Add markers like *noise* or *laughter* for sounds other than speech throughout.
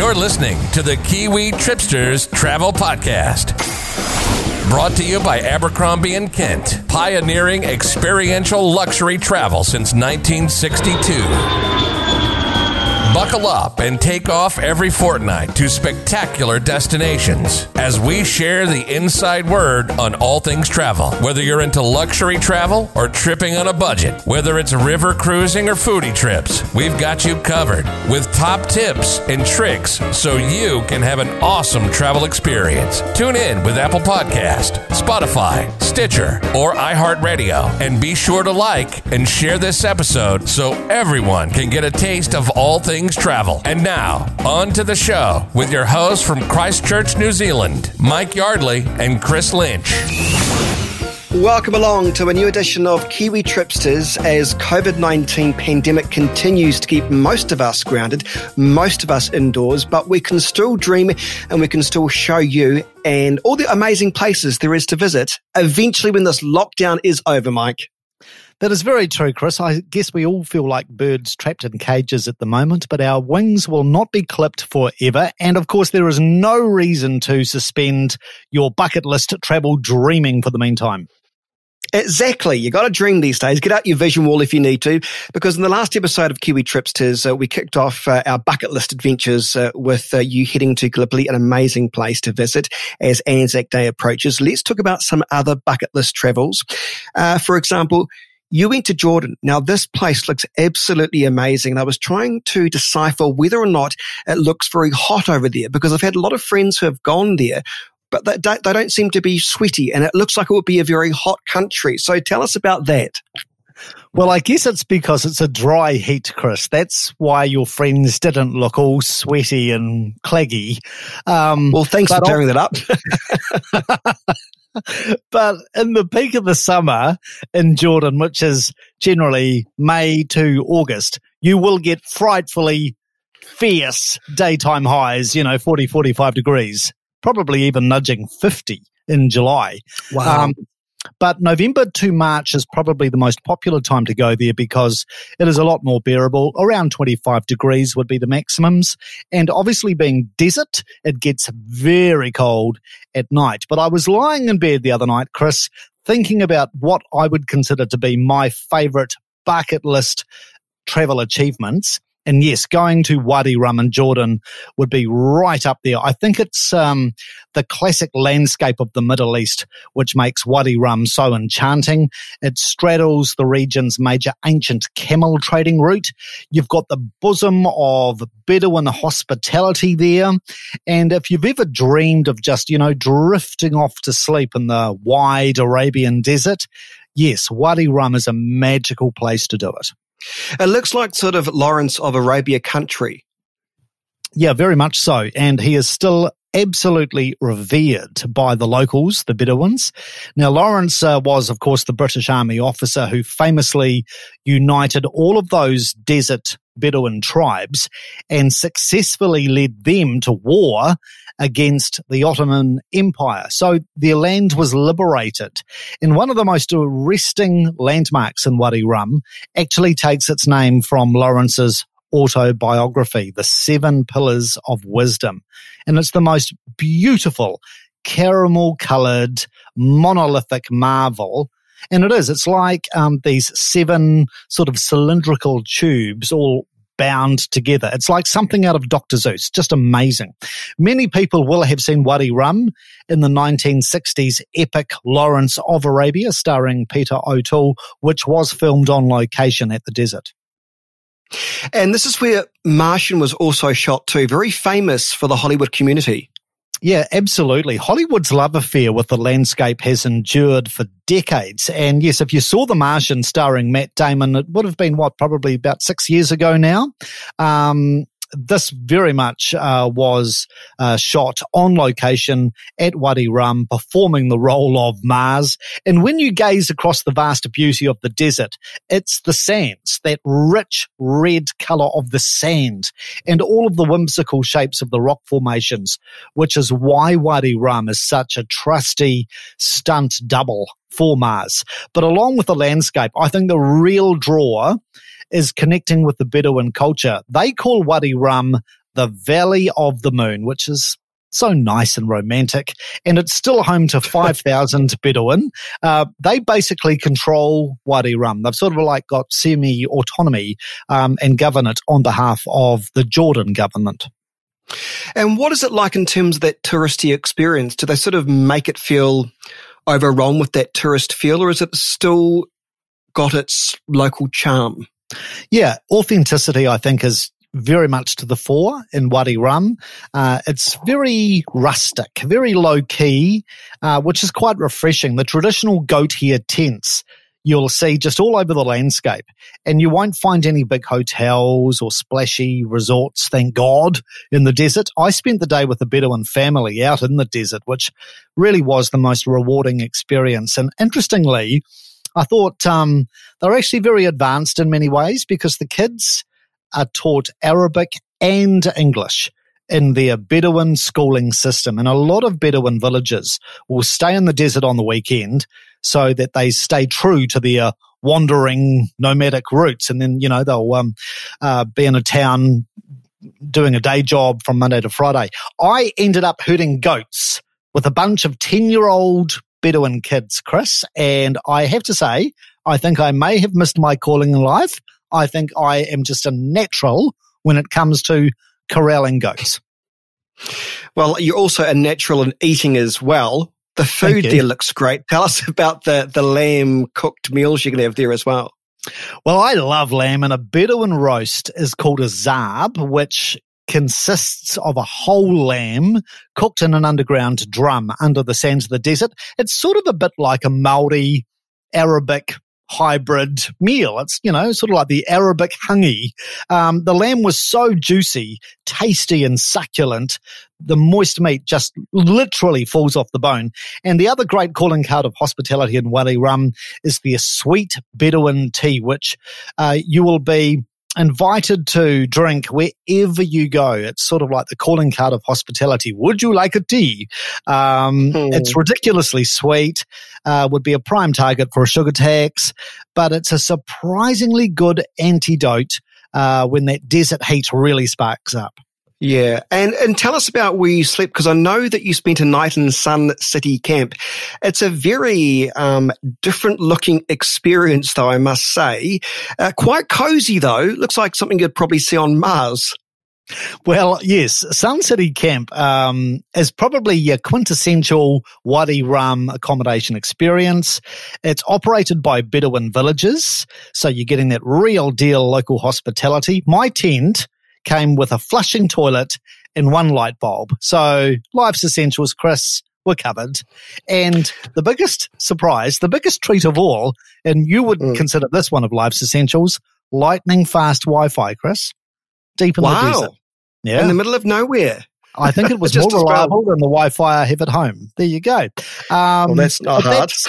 You're listening to the Kiwi Tripsters Travel Podcast. Brought to you by Abercrombie and Kent, pioneering experiential luxury travel since 1962. Buckle up and take off every fortnight to spectacular destinations as we share the inside word on all things travel. Whether you're into luxury travel or tripping on a budget, whether it's river cruising or foodie trips, we've got you covered with top tips and tricks so you can have an awesome travel experience. Tune in with Apple Podcast, Spotify, Stitcher, or iHeartRadio, and be sure to like and share this episode so everyone can get a taste of all things things travel. And now, on to the show with your hosts from Christchurch, New Zealand, Mike Yardley and Chris Lynch. Welcome along to a new edition of Kiwi Tripsters as COVID 19 pandemic continues to keep most of us grounded, most of us indoors, but we can still dream and we can still show you and all the amazing places there is to visit eventually when this lockdown is over, Mike. That is very true, Chris. I guess we all feel like birds trapped in cages at the moment, but our wings will not be clipped forever. And of course, there is no reason to suspend your bucket list travel dreaming for the meantime. Exactly. You got to dream these days. Get out your vision wall if you need to, because in the last episode of Kiwi Tripsters, uh, we kicked off uh, our bucket list adventures uh, with uh, you heading to Gallipoli, an amazing place to visit as Anzac Day approaches. Let's talk about some other bucket list travels. Uh, for example, you went to Jordan. Now, this place looks absolutely amazing. And I was trying to decipher whether or not it looks very hot over there because I've had a lot of friends who have gone there, but they don't, they don't seem to be sweaty and it looks like it would be a very hot country. So tell us about that. Well, I guess it's because it's a dry heat, Chris. That's why your friends didn't look all sweaty and claggy. Um, well, thanks for clearing that up. *laughs* but in the peak of the summer in Jordan, which is generally May to August, you will get frightfully fierce daytime highs, you know, 40, 45 degrees, probably even nudging 50 in July. Wow. Um, but November to March is probably the most popular time to go there because it is a lot more bearable. Around 25 degrees would be the maximums. And obviously being desert, it gets very cold at night. But I was lying in bed the other night, Chris, thinking about what I would consider to be my favorite bucket list travel achievements. And yes, going to Wadi Rum in Jordan would be right up there. I think it's um, the classic landscape of the Middle East, which makes Wadi Rum so enchanting. It straddles the region's major ancient camel trading route. You've got the bosom of Bedouin hospitality there. And if you've ever dreamed of just, you know, drifting off to sleep in the wide Arabian desert, yes, Wadi Rum is a magical place to do it. It looks like sort of Lawrence of Arabia country. Yeah, very much so. And he is still absolutely revered by the locals, the Bedouins. Now, Lawrence uh, was, of course, the British Army officer who famously united all of those desert Bedouin tribes and successfully led them to war against the Ottoman Empire. So their land was liberated. And one of the most arresting landmarks in Wadi Rum actually takes its name from Lawrence's autobiography, The Seven Pillars of Wisdom. And it's the most beautiful caramel colored monolithic marvel and it is. It's like um, these seven sort of cylindrical tubes all bound together. It's like something out of Dr. Seuss, just amazing. Many people will have seen Wadi Rum in the 1960s epic Lawrence of Arabia starring Peter O'Toole, which was filmed on location at the desert. And this is where Martian was also shot too, very famous for the Hollywood community. Yeah, absolutely. Hollywood's love affair with the landscape has endured for decades. And yes, if you saw The Martian starring Matt Damon, it would have been what, probably about six years ago now. Um, this very much uh, was uh, shot on location at Wadi Rum, performing the role of Mars. And when you gaze across the vast beauty of the desert, it's the sands, that rich red color of the sand, and all of the whimsical shapes of the rock formations, which is why Wadi Rum is such a trusty stunt double for Mars. But along with the landscape, I think the real draw is connecting with the Bedouin culture. They call Wadi Rum the Valley of the Moon, which is so nice and romantic. And it's still home to *laughs* 5,000 Bedouin. Uh, they basically control Wadi Rum. They've sort of like got semi autonomy um, and govern it on behalf of the Jordan government. And what is it like in terms of that touristy experience? Do they sort of make it feel overrun with that tourist feel, or is it still got its local charm? Yeah, authenticity, I think, is very much to the fore in Wadi Rum. Uh, it's very rustic, very low key, uh, which is quite refreshing. The traditional goat hair tents you'll see just all over the landscape. And you won't find any big hotels or splashy resorts, thank God, in the desert. I spent the day with a Bedouin family out in the desert, which really was the most rewarding experience. And interestingly, I thought um, they're actually very advanced in many ways because the kids are taught Arabic and English in their Bedouin schooling system. And a lot of Bedouin villages will stay in the desert on the weekend so that they stay true to their wandering nomadic roots. And then, you know, they'll um, uh, be in a town doing a day job from Monday to Friday. I ended up herding goats with a bunch of 10 year old Bedouin kids, Chris. And I have to say, I think I may have missed my calling in life. I think I am just a natural when it comes to corralling goats. Well, you're also a natural in eating as well. The food there looks great. Tell us *laughs* about the, the lamb cooked meals you can have there as well. Well, I love lamb, and a Bedouin roast is called a zarb, which consists of a whole lamb cooked in an underground drum under the sands of the desert. It's sort of a bit like a Maori Arabic hybrid meal. It's, you know, sort of like the Arabic hangi. Um, the lamb was so juicy, tasty and succulent. The moist meat just literally falls off the bone. And the other great calling card of hospitality in Wadi Rum is the sweet Bedouin tea, which uh, you will be invited to drink wherever you go. It's sort of like the calling card of hospitality. Would you like a tea? Um, hmm. It's ridiculously sweet, uh, would be a prime target for a sugar tax, but it's a surprisingly good antidote uh, when that desert heat really sparks up. Yeah, and and tell us about where you slept because I know that you spent a night in Sun City Camp. It's a very um, different looking experience, though I must say. Uh, quite cozy though. Looks like something you'd probably see on Mars. Well, yes, Sun City Camp um, is probably your quintessential Wadi Rum accommodation experience. It's operated by Bedouin villages, so you're getting that real deal local hospitality. My tent came with a flushing toilet and one light bulb. So life's essentials, Chris, were covered. And the biggest surprise, the biggest treat of all, and you would mm. consider this one of life's essentials, lightning fast Wi-Fi, Chris, deep in wow. the desert. Yeah. In the middle of nowhere. I think it was *laughs* more reliable than the Wi-Fi I have at home. There you go. Um, well, that's not hard. That's,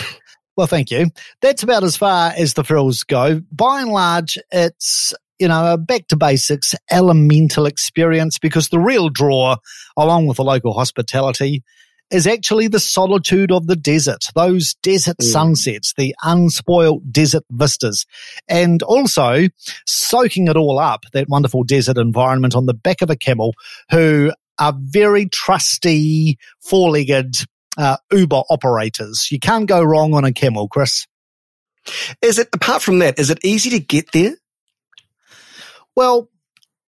well, thank you. That's about as far as the frills go. By and large, it's you know, a back to basics, elemental experience because the real draw, along with the local hospitality, is actually the solitude of the desert, those desert mm. sunsets, the unspoilt desert vistas, and also soaking it all up, that wonderful desert environment on the back of a camel who are very trusty, four legged uh, Uber operators. You can't go wrong on a camel, Chris. Is it, apart from that, is it easy to get there? Well,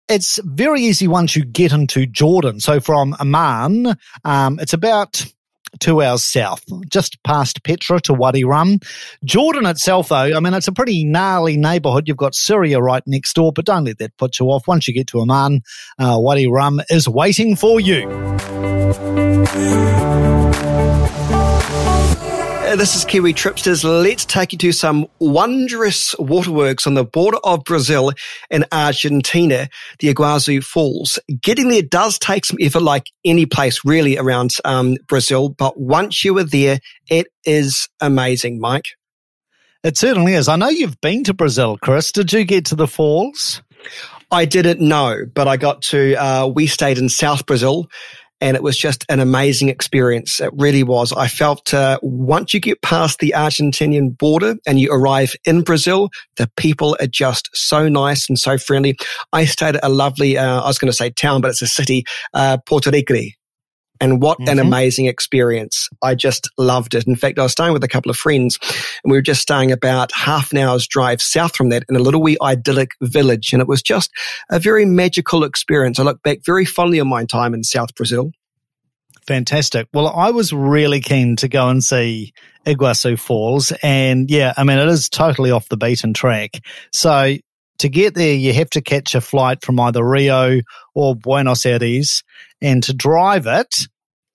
it's very easy once you get into Jordan. So from Amman, um, it's about two hours south, just past Petra to Wadi Rum. Jordan itself, though, I mean, it's a pretty gnarly neighborhood. You've got Syria right next door, but don't let that put you off. Once you get to Amman, uh, Wadi Rum is waiting for you. Uh, this is Kiwi Tripsters. Let's take you to some wondrous waterworks on the border of Brazil and Argentina, the Iguazu Falls. Getting there does take some effort, like any place really around um, Brazil. But once you are there, it is amazing, Mike. It certainly is. I know you've been to Brazil, Chris. Did you get to the falls? I didn't know, but I got to, uh, we stayed in South Brazil and it was just an amazing experience. It really was. I felt uh, once you get past the Argentinian border and you arrive in Brazil, the people are just so nice and so friendly. I stayed at a lovely, uh, I was going to say town, but it's a city, uh, Porto Alegre. And what mm-hmm. an amazing experience. I just loved it. In fact, I was staying with a couple of friends and we were just staying about half an hour's drive south from that in a little wee idyllic village. And it was just a very magical experience. I look back very fondly on my time in South Brazil. Fantastic. Well, I was really keen to go and see Iguazu Falls. And yeah, I mean, it is totally off the beaten track. So to get there, you have to catch a flight from either Rio or Buenos Aires. And to drive it,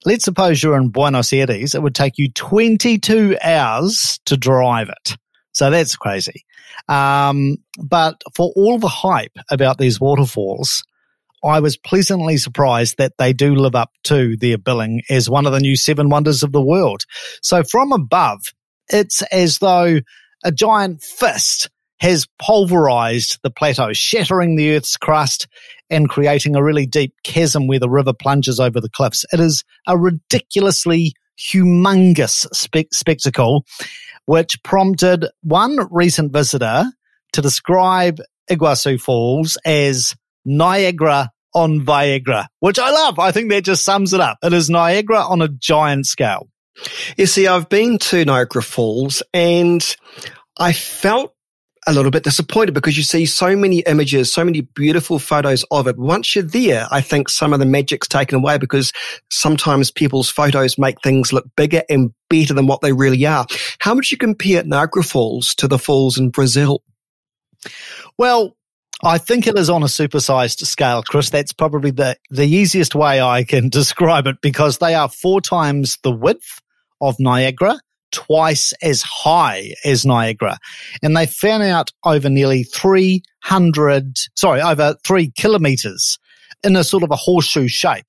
let's suppose you're in Buenos Aires, it would take you 22 hours to drive it. So that's crazy. Um, but for all the hype about these waterfalls, I was pleasantly surprised that they do live up to their billing as one of the new seven wonders of the world. So from above, it's as though a giant fist has pulverized the plateau, shattering the Earth's crust and creating a really deep chasm where the river plunges over the cliffs. It is a ridiculously humongous spe- spectacle, which prompted one recent visitor to describe Iguazu Falls as Niagara on Viagra, which I love. I think that just sums it up. It is Niagara on a giant scale. You see, I've been to Niagara Falls and I felt a little bit disappointed because you see so many images, so many beautiful photos of it. Once you're there, I think some of the magic's taken away because sometimes people's photos make things look bigger and better than what they really are. How would you compare Niagara Falls to the falls in Brazil? Well, I think it is on a supersized scale, Chris. That's probably the, the easiest way I can *laughs* describe it because they are four times the width of Niagara twice as high as Niagara. And they found out over nearly 300, sorry, over three kilometers in a sort of a horseshoe shape.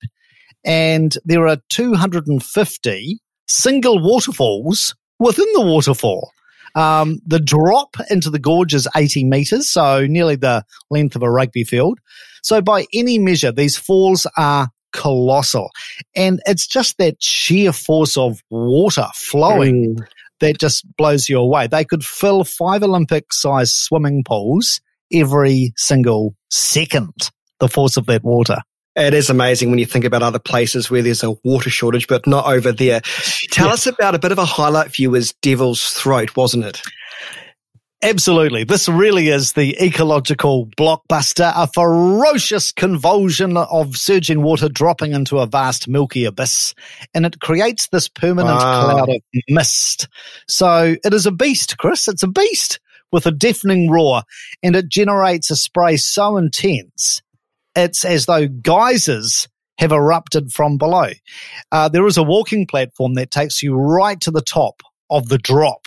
And there are 250 single waterfalls within the waterfall. Um, the drop into the gorge is 80 meters, so nearly the length of a rugby field. So by any measure, these falls are colossal. And it's just that sheer force of water flowing mm. that just blows you away. They could fill five Olympic sized swimming pools every single second, the force of that water. It is amazing when you think about other places where there's a water shortage, but not over there. Tell yeah. us about a bit of a highlight for you was Devil's Throat, wasn't it? Absolutely. This really is the ecological blockbuster, a ferocious convulsion of surging water dropping into a vast milky abyss. And it creates this permanent wow. cloud of mist. So it is a beast, Chris. It's a beast with a deafening roar and it generates a spray so intense. It's as though geysers have erupted from below. Uh, there is a walking platform that takes you right to the top of the drop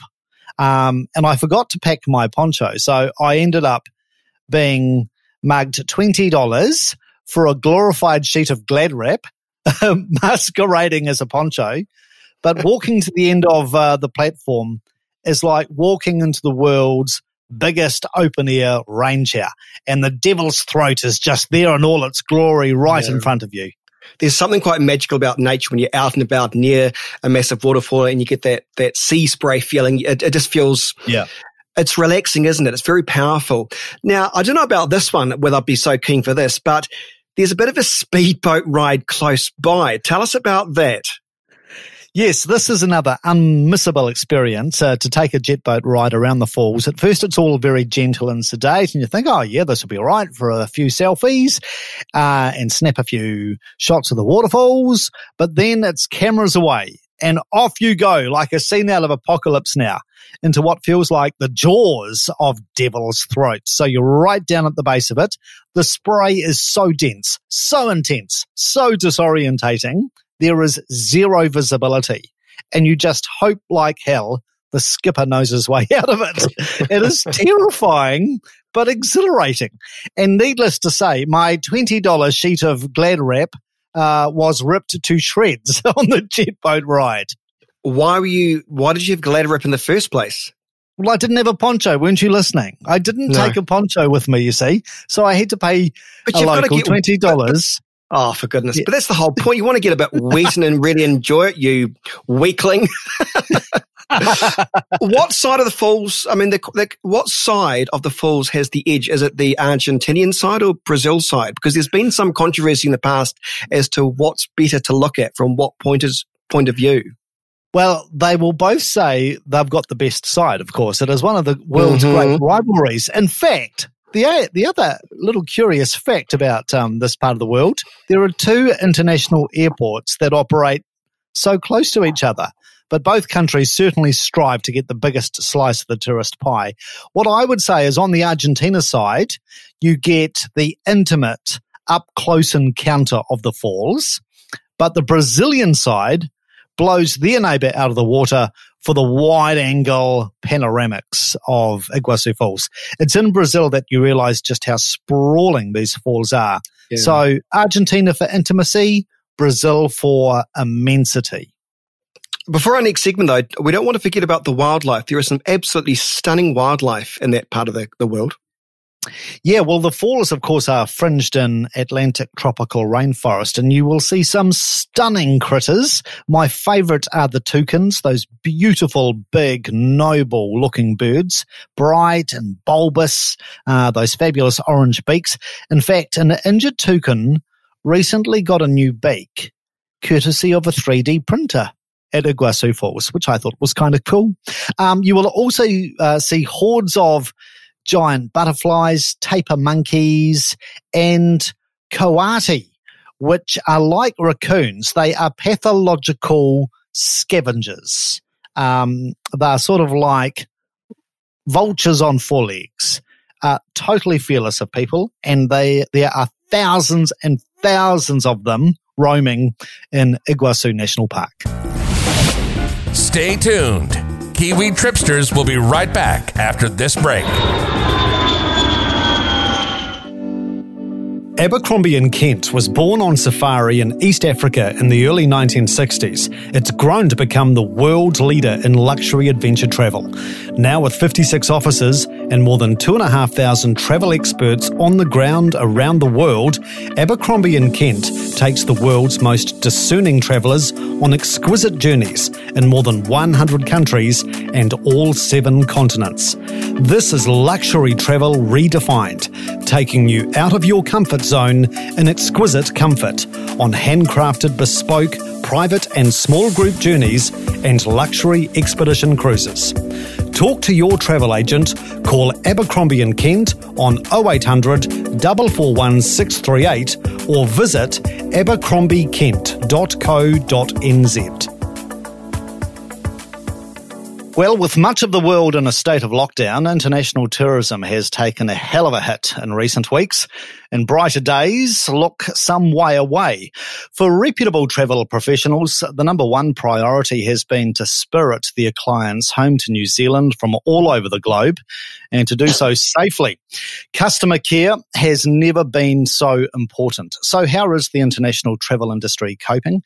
um, and I forgot to pack my poncho. So I ended up being mugged $20 for a glorified sheet of glad wrap, *laughs* masquerading as a poncho. But walking to the end of uh, the platform is like walking into the world's biggest open air rain shower. And the devil's throat is just there in all its glory right yeah. in front of you there's something quite magical about nature when you're out and about near a massive waterfall and you get that that sea spray feeling. It, it just feels yeah. It's relaxing, isn't it? It's very powerful. Now, I don't know about this one, whether I'd be so keen for this, but there's a bit of a speedboat ride close by. Tell us about that. Yes, this is another unmissable experience uh, to take a jet boat ride around the falls. At first, it's all very gentle and sedate, and you think, oh, yeah, this will be all right for a few selfies uh, and snap a few shots of the waterfalls. But then it's cameras away, and off you go like a scene out of Apocalypse Now into what feels like the jaws of Devil's Throat. So you're right down at the base of it. The spray is so dense, so intense, so disorientating there is zero visibility and you just hope like hell the skipper knows his way *laughs* out of it. it is *laughs* terrifying, but exhilarating. And needless to say, my $20 sheet of glad wrap uh, was ripped to shreds *laughs* on the jet boat ride. Why were you, why did you have glad wrap in the first place? Well, I didn't have a poncho. Weren't you listening? I didn't no. take a poncho with me, you see. So I had to pay but a local $20 Oh, for goodness. Yeah. But that's the whole point. You want to get a bit wet and really enjoy it, you weakling. *laughs* what side of the falls? I mean, the, the, what side of the falls has the edge? Is it the Argentinian side or Brazil side? Because there's been some controversy in the past as to what's better to look at from what point, is, point of view. Well, they will both say they've got the best side, of course. It is one of the world's mm-hmm. great rivalries. In fact, the the other little curious fact about um, this part of the world, there are two international airports that operate so close to each other. But both countries certainly strive to get the biggest slice of the tourist pie. What I would say is on the Argentina side, you get the intimate, up close encounter of the falls. But the Brazilian side blows their neighbor out of the water for the wide angle panoramics of Iguazu Falls. It's in Brazil that you realize just how sprawling these falls are. Yeah. So Argentina for intimacy, Brazil for immensity. Before our next segment, though, we don't want to forget about the wildlife. There is some absolutely stunning wildlife in that part of the, the world. Yeah, well, the falls, of course, are fringed in Atlantic tropical rainforest, and you will see some stunning critters. My favorite are the toucans, those beautiful, big, noble looking birds, bright and bulbous, uh, those fabulous orange beaks. In fact, an injured toucan recently got a new beak, courtesy of a 3D printer at Iguazu Falls, which I thought was kind of cool. Um, you will also uh, see hordes of giant butterflies, tapir monkeys, and coati, which are like raccoons. They are pathological scavengers. Um, they're sort of like vultures on four legs, uh, totally fearless of people, and they there are thousands and thousands of them roaming in Iguazu National Park. Stay tuned. Kiwi Tripsters will be right back after this break. Abercrombie and Kent was born on safari in East Africa in the early 1960s. It's grown to become the world leader in luxury adventure travel. Now, with 56 offices and more than 2,500 travel experts on the ground around the world, Abercrombie and Kent takes the world's most discerning travellers on exquisite journeys in more than 100 countries and all seven continents. This is luxury travel redefined, taking you out of your comfort zone in exquisite comfort on handcrafted bespoke private and small group journeys and luxury expedition cruises. Talk to your travel agent, call Abercrombie and Kent on 0800 441 638 or visit abercrombiekent.co.nz. Well, with much of the world in a state of lockdown, international tourism has taken a hell of a hit in recent weeks, and brighter days look some way away. For reputable travel professionals, the number one priority has been to spirit their clients home to New Zealand from all over the globe and to do so safely. Customer care has never been so important. So, how is the international travel industry coping?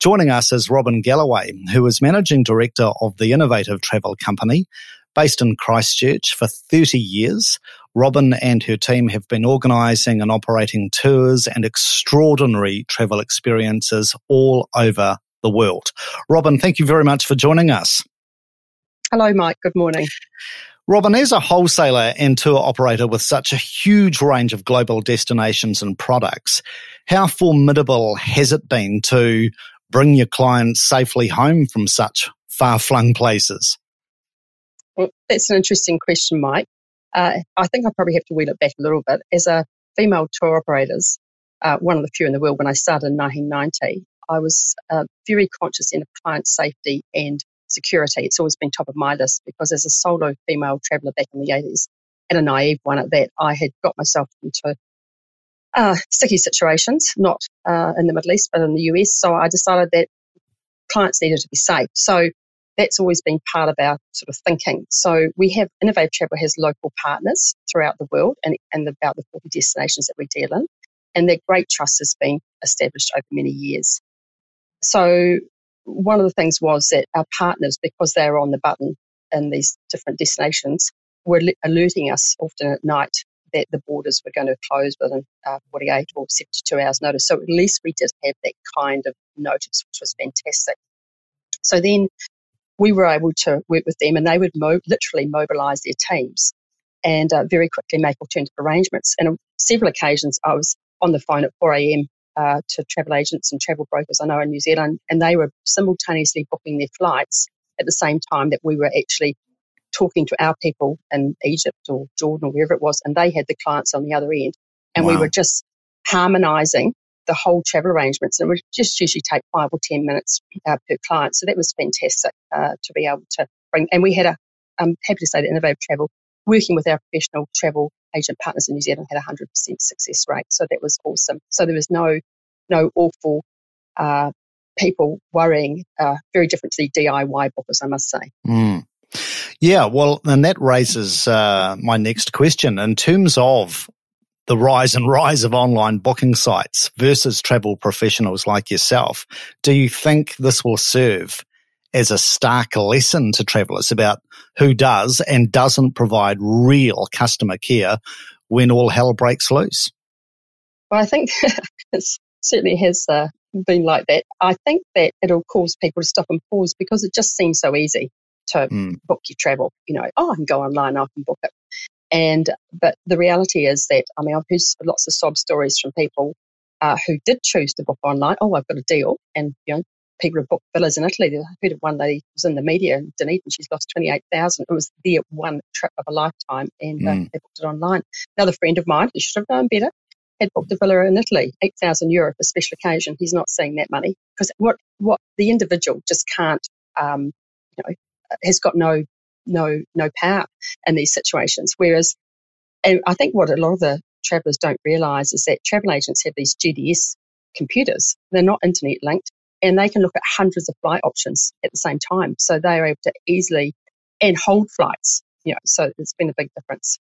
Joining us is Robin Galloway, who is Managing Director of the Innovative Travel Company. Based in Christchurch for 30 years, Robin and her team have been organising and operating tours and extraordinary travel experiences all over the world. Robin, thank you very much for joining us. Hello, Mike. Good morning. Robin, as a wholesaler and tour operator with such a huge range of global destinations and products, how formidable has it been to bring your clients safely home from such far flung places? Well, that's an interesting question, Mike. Uh, I think I probably have to wheel it back a little bit. As a female tour operators, uh, one of the few in the world when I started in 1990, I was uh, very conscious in client safety and security. It's always been top of my list because as a solo female traveller back in the 80s, and a naive one at that, I had got myself into uh, sticky situations, not uh, in the Middle East, but in the US. So I decided that clients needed to be safe. So that's always been part of our sort of thinking. So we have Innovative Travel has local partners throughout the world and, and about the 40 destinations that we deal in. And that great trust has been established over many years. So one of the things was that our partners, because they are on the button in these different destinations, were alerting us often at night that the borders were going to close within uh, 48 or 72 hours notice. So at least we did have that kind of notice, which was fantastic. So then we were able to work with them and they would mo- literally mobilize their teams and uh, very quickly make alternative arrangements. And on several occasions, I was on the phone at 4 a.m. Uh, to travel agents and travel brokers I know in New Zealand, and they were simultaneously booking their flights at the same time that we were actually talking to our people in Egypt or Jordan or wherever it was, and they had the clients on the other end. And wow. we were just harmonizing the whole travel arrangements. And it would just usually take five or 10 minutes uh, per client. So that was fantastic uh, to be able to bring. And we had a, I'm happy to say that Innovative Travel, working with our professional travel agent partners in New Zealand, had a 100% success rate. So that was awesome. So there was no, no awful uh, people worrying, uh, very different to the DIY bookers, I must say. Mm. Yeah, well, and that raises uh, my next question in terms of the rise and rise of online booking sites versus travel professionals like yourself. Do you think this will serve as a stark lesson to travelers about who does and doesn't provide real customer care when all hell breaks loose? Well, I think *laughs* it certainly has uh, been like that. I think that it'll cause people to stop and pause because it just seems so easy to mm. book your travel. You know, oh, I can go online, I can book it. And but the reality is that I mean I've heard lots of sob stories from people uh, who did choose to book online. Oh, I've got a deal, and you know people have booked villas in Italy. I heard of one lady was in the media in Dunedin. She's lost twenty eight thousand. It was their one trip of a lifetime, and mm. uh, they booked it online. Another friend of mine, who should have known better, had booked a villa in Italy, eight thousand euro for special occasion. He's not seeing that money because what what the individual just can't, um, you know, has got no no no power in these situations. Whereas, and I think what a lot of the travellers don't realise is that travel agents have these GDS computers. They're not internet linked, and they can look at hundreds of flight options at the same time. So they are able to easily and hold flights. You know, so it's been a big difference.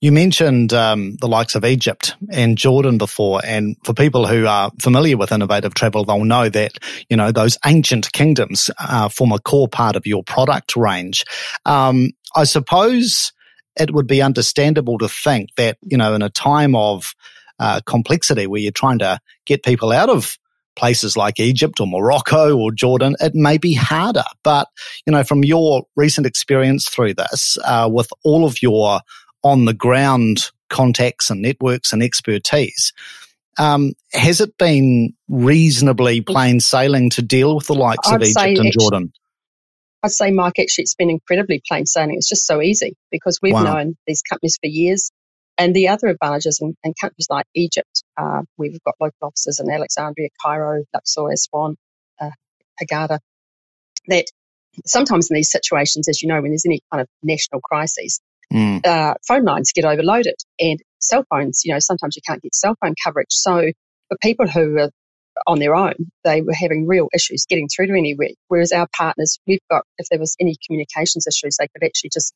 You mentioned um, the likes of Egypt and Jordan before, and for people who are familiar with innovative travel, they'll know that you know those ancient kingdoms uh, form a core part of your product range. Um, I suppose it would be understandable to think that you know in a time of uh, complexity where you're trying to get people out of places like Egypt or Morocco or Jordan, it may be harder. But, you know, from your recent experience through this, uh, with all of your on the ground contacts and networks and expertise. Um, has it been reasonably plain sailing to deal with the likes I'd of Egypt and actually, Jordan? I'd say, Mike, actually, it's been incredibly plain sailing. It's just so easy because we've wow. known these companies for years. And the other advantages in, in countries like Egypt, uh, we've got local offices in Alexandria, Cairo, Luxor, Aswan, uh, Hurghada, that sometimes in these situations, as you know, when there's any kind of national crisis, mm. uh, phone lines get overloaded and cell phones, you know, sometimes you can't get cell phone coverage. So for people who are on their own, they were having real issues getting through to anywhere. Whereas our partners, we've got, if there was any communications issues, they could actually just,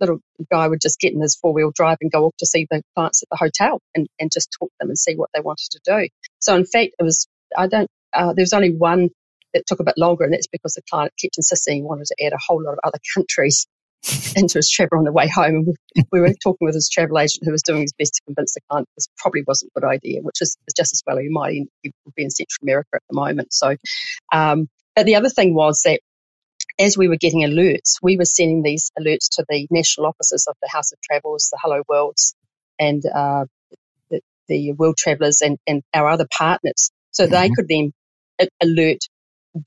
little guy would just get in his four wheel drive and go off to see the clients at the hotel and, and just talk to them and see what they wanted to do. So in fact, it was, I don't, uh, there was only one that took a bit longer, and that's because the client kept insisting he wanted to add a whole lot of other countries into his travel on the way home. And we, we, were talking with his travel agent who was doing his best to convince the client this probably wasn't a good idea, which is, is just as well. He might be in Central America at the moment. So, um, but the other thing was that as we were getting alerts, we were sending these alerts to the national offices of the House of Travels, the Hello Worlds, and uh, the, the, World Travellers and, and our other partners. So mm-hmm. they could then alert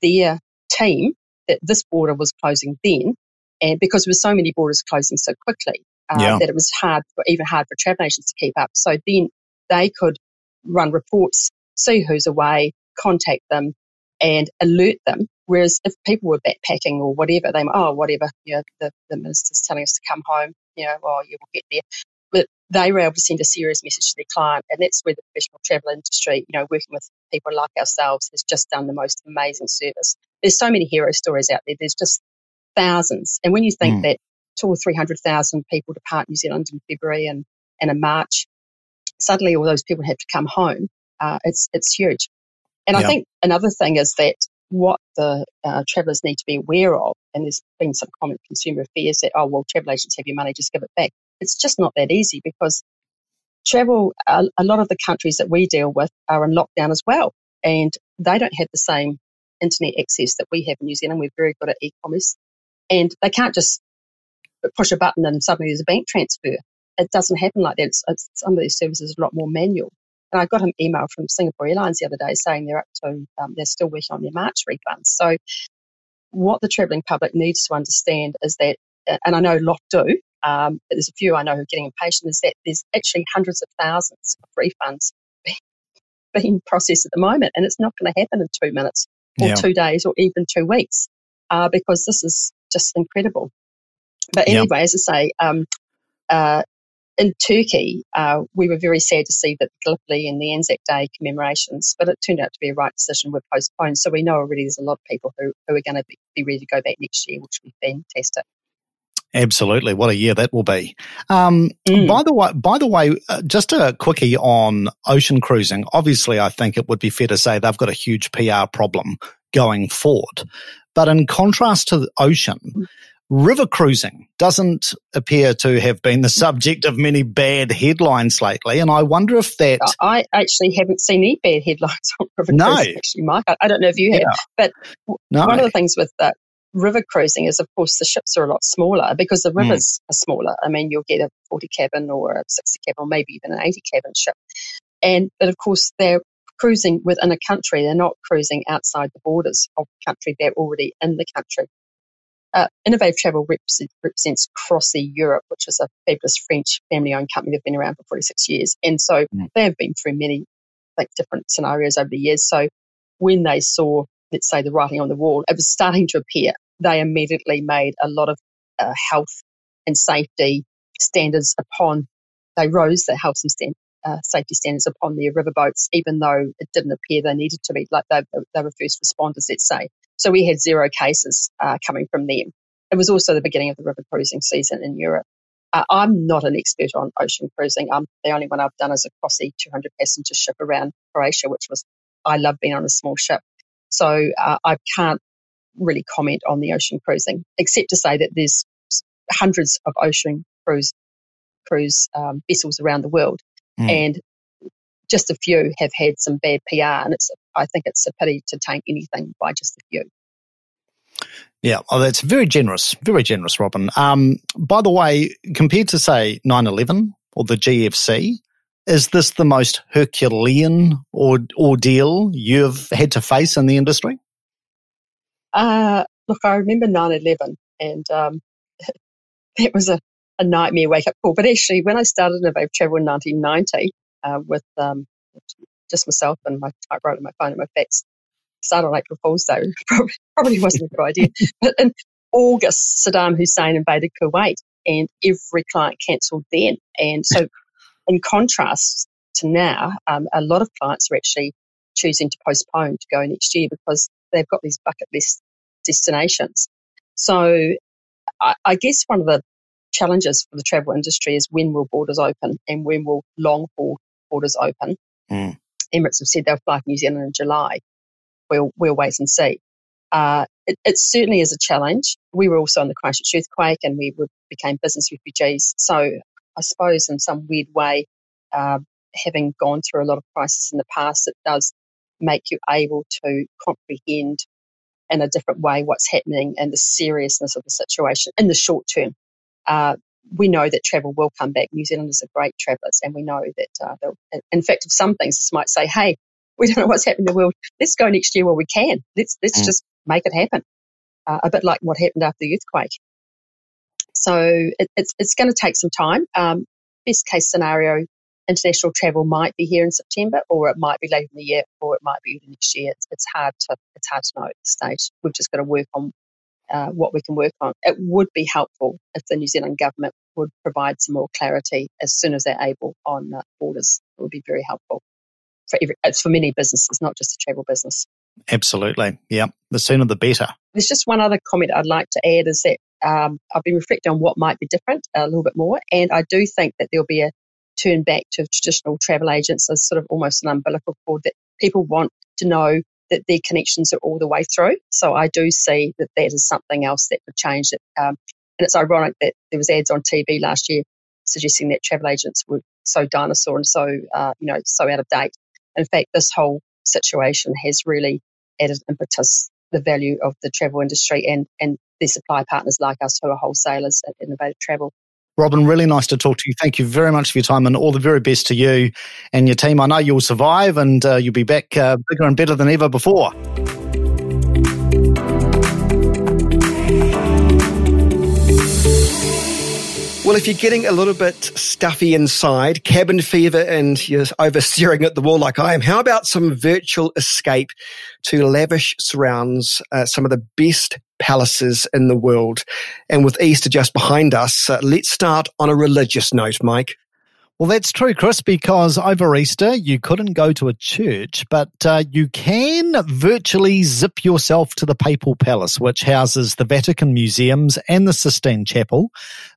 their team that this border was closing then and because there were so many borders closing so quickly uh, yeah. that it was hard, even hard for travel agents to keep up. So then they could run reports, see who's away, contact them, and alert them. Whereas if people were backpacking or whatever, they oh whatever, you know, the, the minister's telling us to come home, you know, well you will get there. But they were able to send a serious message to their client, and that's where the professional travel industry, you know, working with people like ourselves, has just done the most amazing service. There's so many hero stories out there. There's just thousands. And when you think mm. that two or 300,000 people depart New Zealand in February and, and in March, suddenly all those people have to come home. Uh, it's, it's huge. And I think another thing is that what the uh, travellers need to be aware of, and there's been some common consumer fears that, oh, well, travel agents have your money, just give it back. it's just not that easy because travel, a, a lot of the countries that we deal with are in lockdown as well, and they don't have the same internet access that we have in New Zealand. We're very good at e-commerce, and they can't just push a button and suddenly there's a bank transfer. It doesn't happen like that. It's, it's, some of these services are a lot more manual. And I got an email from Singapore Airlines the other day saying they're up to, um, they're still working on their March refunds. So what the travelling public needs to understand is that, and I know a lot do, um, but there's a few I know who are getting impatient, is that there's actually hundreds of thousands of refunds *laughs* being processed at the moment, and it's not going to happen in two minutes or yeah. two days or even two weeks uh, because this is just incredible. But anyway, yep. as I say, um, uh, in Turkey, uh, we were very sad to see that Gallipoli and the Anzac Day commemorations, but it turned out to be a right decision, were postponed. So we know already there's a lot of people who, who are going to be, be ready to go back next year, which will be fantastic. Absolutely, what a year that will be. Um, mm. By the way, by the way, uh, just a quickie on ocean cruising. Obviously, I think it would be fair to say they've got a huge PR problem going forward. But in contrast to the ocean, river cruising doesn't appear to have been the subject of many bad headlines lately. And I wonder if that. I actually haven't seen any bad headlines on river no. cruising, actually, Mike. I, I don't know if you have. Yeah. But no. one of the things with that river cruising is, of course, the ships are a lot smaller because the hmm. rivers mm. are smaller. I mean, you'll get a 40 cabin or a 60 cabin or maybe even an 80 cabin ship. And, but of course, they're cruising within a country. They're not cruising outside the borders of the country. They're already in the country. Uh, Innovative Travel represents, represents CroisiEurope, which is a fabulous French family owned company. They've been around for 46 years. And so mm. they have been through many like different scenarios over the years. So when they saw let's say, the writing on the wall, it was starting to appear. They immediately made a lot of uh, health and safety standards upon, they rose the health and uh, safety standards upon their riverboats, even though it didn't appear they needed to be, like they, they were first responders, let's say. So we had zero cases uh, coming from them. It was also the beginning of the river cruising season in Europe. Uh, I'm not an expert on ocean cruising. The only one I've done is a Crossy 200 passenger ship around Croatia, which was I love being on a small ship. So uh, I can't really comment on the ocean cruising, except to say that there's hundreds of ocean cruise cruise um, vessels around the world, mm. and just a few have had some bad PR, and it's I think it's a pity to taint anything by just a few. Yeah, oh, that's very generous, very generous, Robin. Um, by the way, compared to say 9-11 or the GFC, is this the most Herculean or, ordeal you've had to face in the industry? Uh, look, I remember 9 11 and um, *laughs* it was a, a nightmare wake up call. But actually, when I started Innovative Travel in 1990 uh, with um, just myself and my typewriter my phone and my fax, started on April Fool's Day, *laughs* probably, probably wasn't a good idea. But in August, Saddam Hussein invaded Kuwait and every client cancelled then. And so in contrast to now, um, a lot of clients are actually choosing to postpone to go next year because they've got these bucket list destinations. So I, I guess one of the challenges for the travel industry is when will borders open and when will long haul borders open. Mm. Emirates have said they'll fly to New Zealand in July. We'll, we'll wait and see. Uh, it, it, certainly is a challenge. We were also in the Christchurch earthquake and we were, became business refugees. So I suppose, in some weird way, uh, having gone through a lot of crisis in the past, it does make you able to comprehend in a different way what's happening and the seriousness of the situation in the short term. Uh, we know that travel will come back. New Zealanders are great travellers, and we know that uh, they'll, in fact, of some things, this might say, "Hey, we don't know what's happening in the world. Let's go next year where we can. Let's let's mm. just make it happen." Uh, a bit like what happened after the earthquake. So it, it's, it's going to take some time. Um, best case scenario, international travel might be here in September, or it might be later in the year, or it might be next year. It's, it's hard to it's hard to know at this stage. We've just got to work on uh, what we can work on. It would be helpful if the New Zealand government would provide some more clarity as soon as they're able on uh, borders. It would be very helpful for every, it's for many businesses, not just a travel business. Absolutely. Yeah. The sooner the better. There's just one other comment I'd like to add is that um, I've been reflecting on what might be different a little bit more. And I do think that there'll be a turn back to traditional travel agents as sort of almost an umbilical cord that people want to know that their connections are all the way through. So I do see that that is something else that could change it. Um, and it's ironic that there was ads on TV last year suggesting that travel agents were so dinosaur and so, uh, you know, so out of date. In fact, this whole situation has really added impetus the value of the travel industry and, and their supply partners like us who are wholesalers at Innovative Travel. Robin, really nice to talk to you. Thank you very much for your time and all the very best to you and your team. I know you'll survive and uh, you'll be back uh, bigger and better than ever before. If you're getting a little bit stuffy inside, cabin fever, and you're over staring at the wall like I am, how about some virtual escape to lavish surrounds, uh, some of the best palaces in the world? And with Easter just behind us, uh, let's start on a religious note, Mike. Well, that's true, Chris, because over Easter you couldn't go to a church, but uh, you can virtually zip yourself to the Papal Palace, which houses the Vatican Museums and the Sistine Chapel.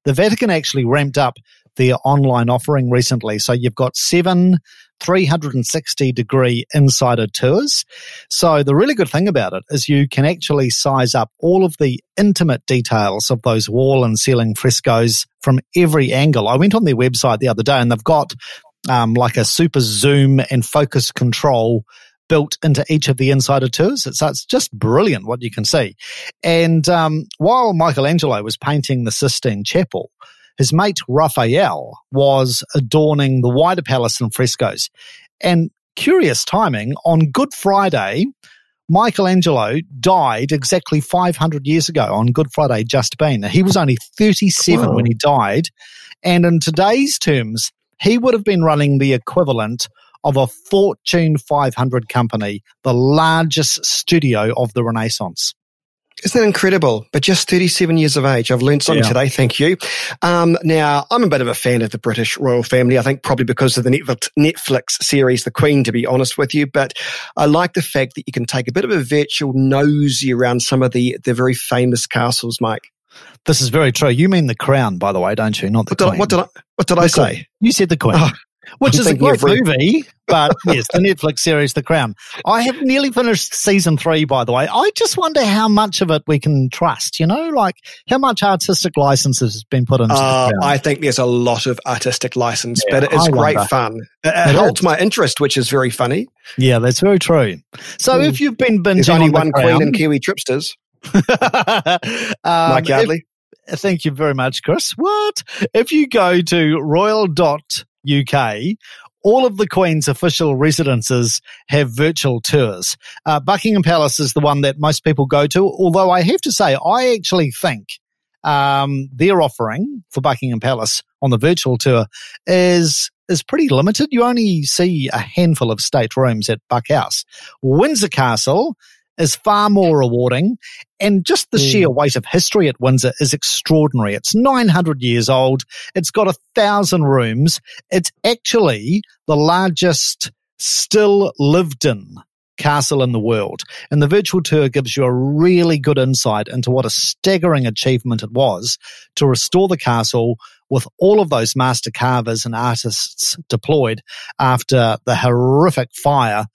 The Vatican actually ramped up their online offering recently. So you've got seven 360 degree insider tours. So the really good thing about it is you can actually size up all of the intimate details of those wall and ceiling frescoes from every angle. I went on their website the other day and they've got um, like a super zoom and focus control built into each of the insider tours. It's, it's just brilliant what you can see. And um, while Michelangelo was painting the Sistine Chapel, his mate Raphael was adorning the wider palace in frescoes. And curious timing, on Good Friday, Michelangelo died exactly 500 years ago on Good Friday just been. He was only 37 Whoa. when he died. And in today's terms, he would have been running the equivalent of a Fortune 500 company, the largest studio of the Renaissance. Isn't that incredible? But just 37 years of age. I've learned something yeah. today. Thank you. Um, now, I'm a bit of a fan of the British royal family. I think probably because of the Netflix series, The Queen, to be honest with you. But I like the fact that you can take a bit of a virtual nosy around some of the, the very famous castles, Mike. This is very true. You mean the crown, by the way, don't you? Not the what did queen. I, what did I, what did I say? You said the queen. Oh, which I'm is a great movie, but yes, the Netflix series The Crown. I have nearly finished season three, by the way. I just wonder how much of it we can trust, you know, like how much artistic license has been put into uh, I think there's a lot of artistic license, yeah, but it is great fun. It, it holds my interest, which is very funny. Yeah, that's very true. So mm. if you've been binging There's only on one Crown, Queen and Kiwi Tripsters. *laughs* um, Mike Yardley. If, thank you very much, Chris. What? If you go to royal.uk all of the Queen's official residences have virtual tours. Uh, Buckingham Palace is the one that most people go to, although I have to say, I actually think um, their offering for Buckingham Palace on the virtual tour is is pretty limited. You only see a handful of state rooms at Buck House. Windsor Castle is far more rewarding. And just the mm. sheer weight of history at Windsor is extraordinary. It's 900 years old. It's got a thousand rooms. It's actually the largest still lived in castle in the world. And the virtual tour gives you a really good insight into what a staggering achievement it was to restore the castle with all of those master carvers and artists deployed after the horrific fire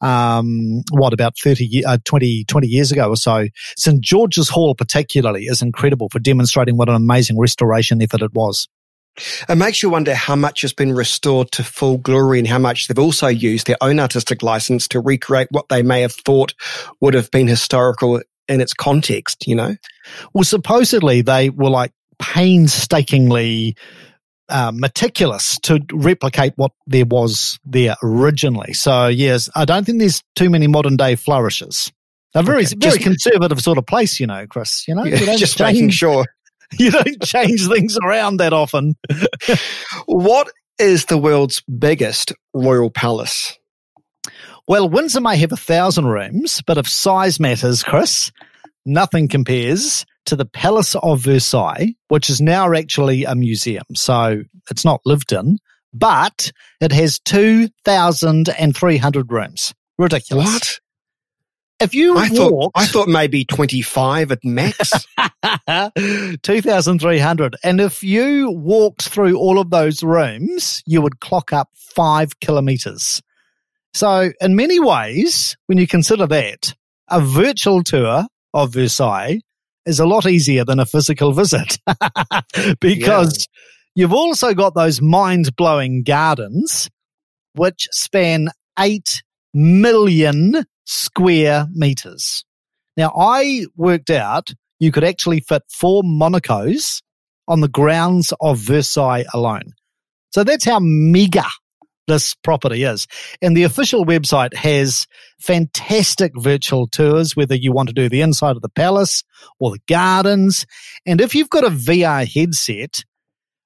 um, what about 30, uh, 20, 20 years ago or so. St. George's Hall particularly is incredible for demonstrating what an amazing restoration effort it was. It makes you wonder how much has been restored to full glory and how much they've also used their own artistic license to recreate what they may have thought would have been historical in its context, you know? Well, supposedly they were like painstakingly uh, meticulous to replicate what there was there originally. So yes, I don't think there's too many modern day flourishes. A very okay, very just, conservative sort of place, you know, Chris. You know, yeah, you just change, making sure *laughs* you don't change things around that often. *laughs* what is the world's biggest royal palace? Well, Windsor may have a thousand rooms, but if size matters, Chris, nothing compares to the Palace of Versailles, which is now actually a museum. So it's not lived in, but it has 2,300 rooms. Ridiculous. What? If you I walked, thought I thought maybe twenty five at max. *laughs* Two thousand three hundred. And if you walked through all of those rooms, you would clock up five kilometers. So in many ways, when you consider that, a virtual tour of Versailles is a lot easier than a physical visit *laughs* because You've also got those mind blowing gardens, which span 8 million square meters. Now, I worked out you could actually fit four Monacos on the grounds of Versailles alone. So that's how mega this property is. And the official website has fantastic virtual tours, whether you want to do the inside of the palace or the gardens. And if you've got a VR headset,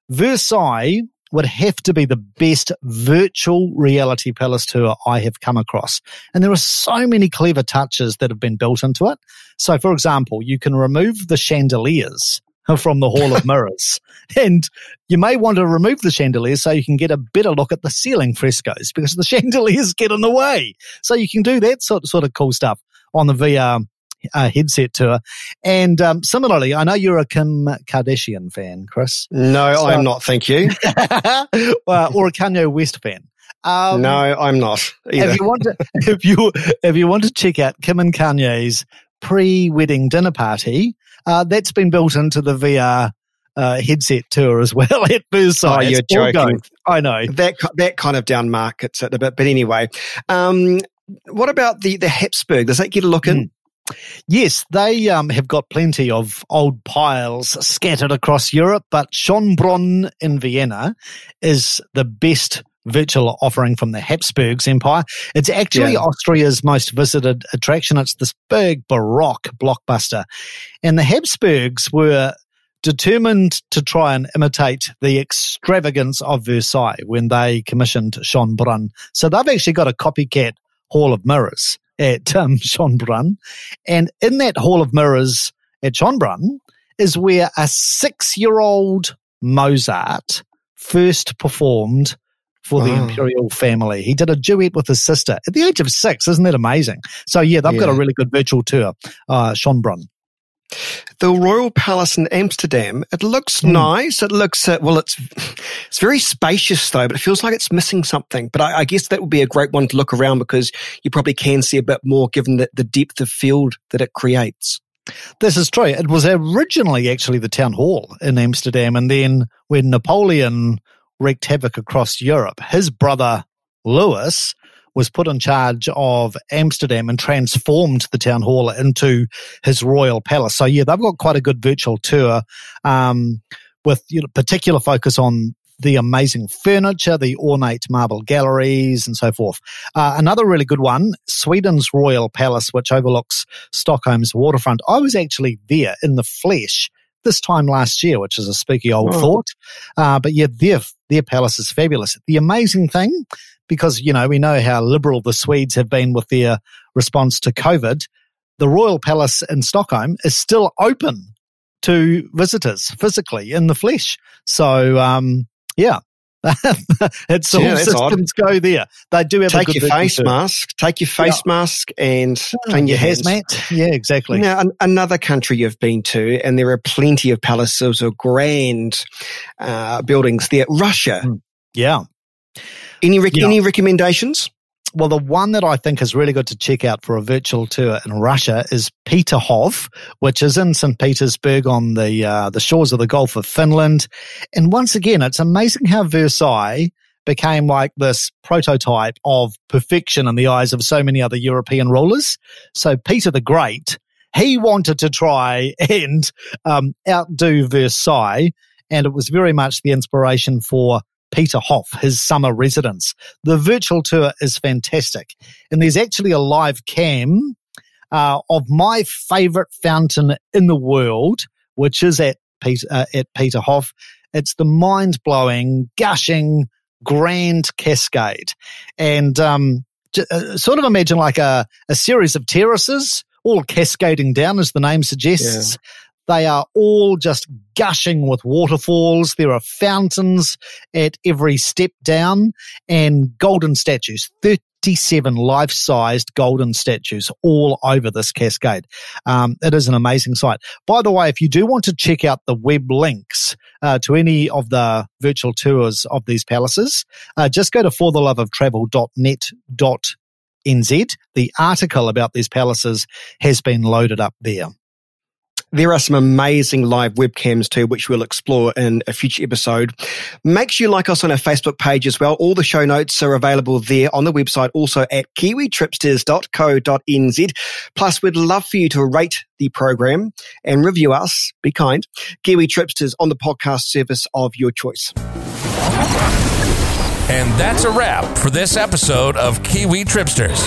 Versailles would have to be the best virtual reality palace tour I have come across. And there are so many clever touches that have been built into it. So, for example, you can remove the chandeliers from the Hall of Mirrors. *laughs* and you may want to remove the chandeliers so you can get a better look at the ceiling frescoes because the *laughs* chandeliers get in the way. So you can do that sort, sort of cool stuff on the VR uh, headset tour. And um, similarly, I know you're a Kim Kardashian fan, Chris. No, so, I'm not. Thank you. *laughs* uh, or a Kanye West fan. Um, no, I'm not. Either. If you want to, if you if you want to check out Kim and Kanye's pre-wedding dinner party, uh, that's been built into the VR uh, headset tour as well *laughs* at Versailles. Oh, you're joking. I know that that kind of down markets it a bit, but anyway. Um, what about the the Habsburg? Does that get a look in? Mm. Yes, they um, have got plenty of old piles scattered across Europe, but Schönbrunn in Vienna is the best virtual offering from the Habsburgs Empire. It's actually yeah. Austria's most visited attraction. It's this big Baroque blockbuster. And the Habsburgs were determined to try and imitate the extravagance of Versailles when they commissioned Schönbrunn. So they've actually got a copycat Hall of Mirrors at *laughs* um, Schönbrunn. And in that Hall of Mirrors at Schönbrunn is where a six year old Mozart first performed for the imperial family. He did a duet with his sister at the age of six. Isn't that amazing? So yeah, they've yeah. got a really good virtual tour, uh, Schönbrunn. The Royal Palace in Amsterdam. It looks mm. nice. It looks uh, well. It's it's very spacious though, but it feels like it's missing something. But I, I, guess that would be a great one to look around because you probably can see a bit more given the, the depth of field that it creates. This is true. It was originally actually the town hall in Amsterdam, and then when Napoleon wreaked havoc across Europe, his brother Louis was put in charge of Amsterdam and transformed the town hall into his royal palace. So yeah, they've got quite a good virtual tour um, with you know, particular focus on the amazing furniture, the ornate marble galleries, and so forth. Uh, another really good one, Sweden's Royal Palace, which overlooks Stockholm's waterfront. I was actually there in the flesh this time last year, which is a spooky old oh. thought. Uh, but yeah, their their palace is fabulous. The amazing thing because, you know, we know how liberal the Swedes have been with their response to COVID. The Royal Palace in Stockholm is still open to visitors physically in the flesh. So, um, yeah. *laughs* it's all systems odd. go there. They do have take your face too. mask, take your face yeah. mask, and oh, clean your hazmat. Yeah, exactly. Now, an, another country you've been to, and there are plenty of palaces or grand uh, buildings there. Russia. Mm. Yeah, any rec- yeah. any recommendations? Well, the one that I think is really good to check out for a virtual tour in Russia is Peterhof, which is in St. Petersburg on the uh, the shores of the Gulf of Finland. And once again, it's amazing how Versailles became like this prototype of perfection in the eyes of so many other European rulers. So Peter the Great, he wanted to try *laughs* and um, outdo Versailles, and it was very much the inspiration for Peterhof, his summer residence. The virtual tour is fantastic. And there's actually a live cam uh, of my favorite fountain in the world, which is at Peter, uh, at Peterhof. It's the mind blowing, gushing, grand cascade. And um, uh, sort of imagine like a, a series of terraces all cascading down, as the name suggests. They are all just gushing with waterfalls. There are fountains at every step down and golden statues. 37 life sized golden statues all over this cascade. Um, it is an amazing sight. By the way, if you do want to check out the web links uh, to any of the virtual tours of these palaces, uh, just go to fortheloveoftravel.net.nz. The article about these palaces has been loaded up there. There are some amazing live webcams too, which we'll explore in a future episode. Make sure you like us on our Facebook page as well. All the show notes are available there on the website, also at kiwitripsters.co.nz. Plus, we'd love for you to rate the program and review us. Be kind. Kiwi Tripsters on the podcast service of your choice. And that's a wrap for this episode of Kiwi Tripsters.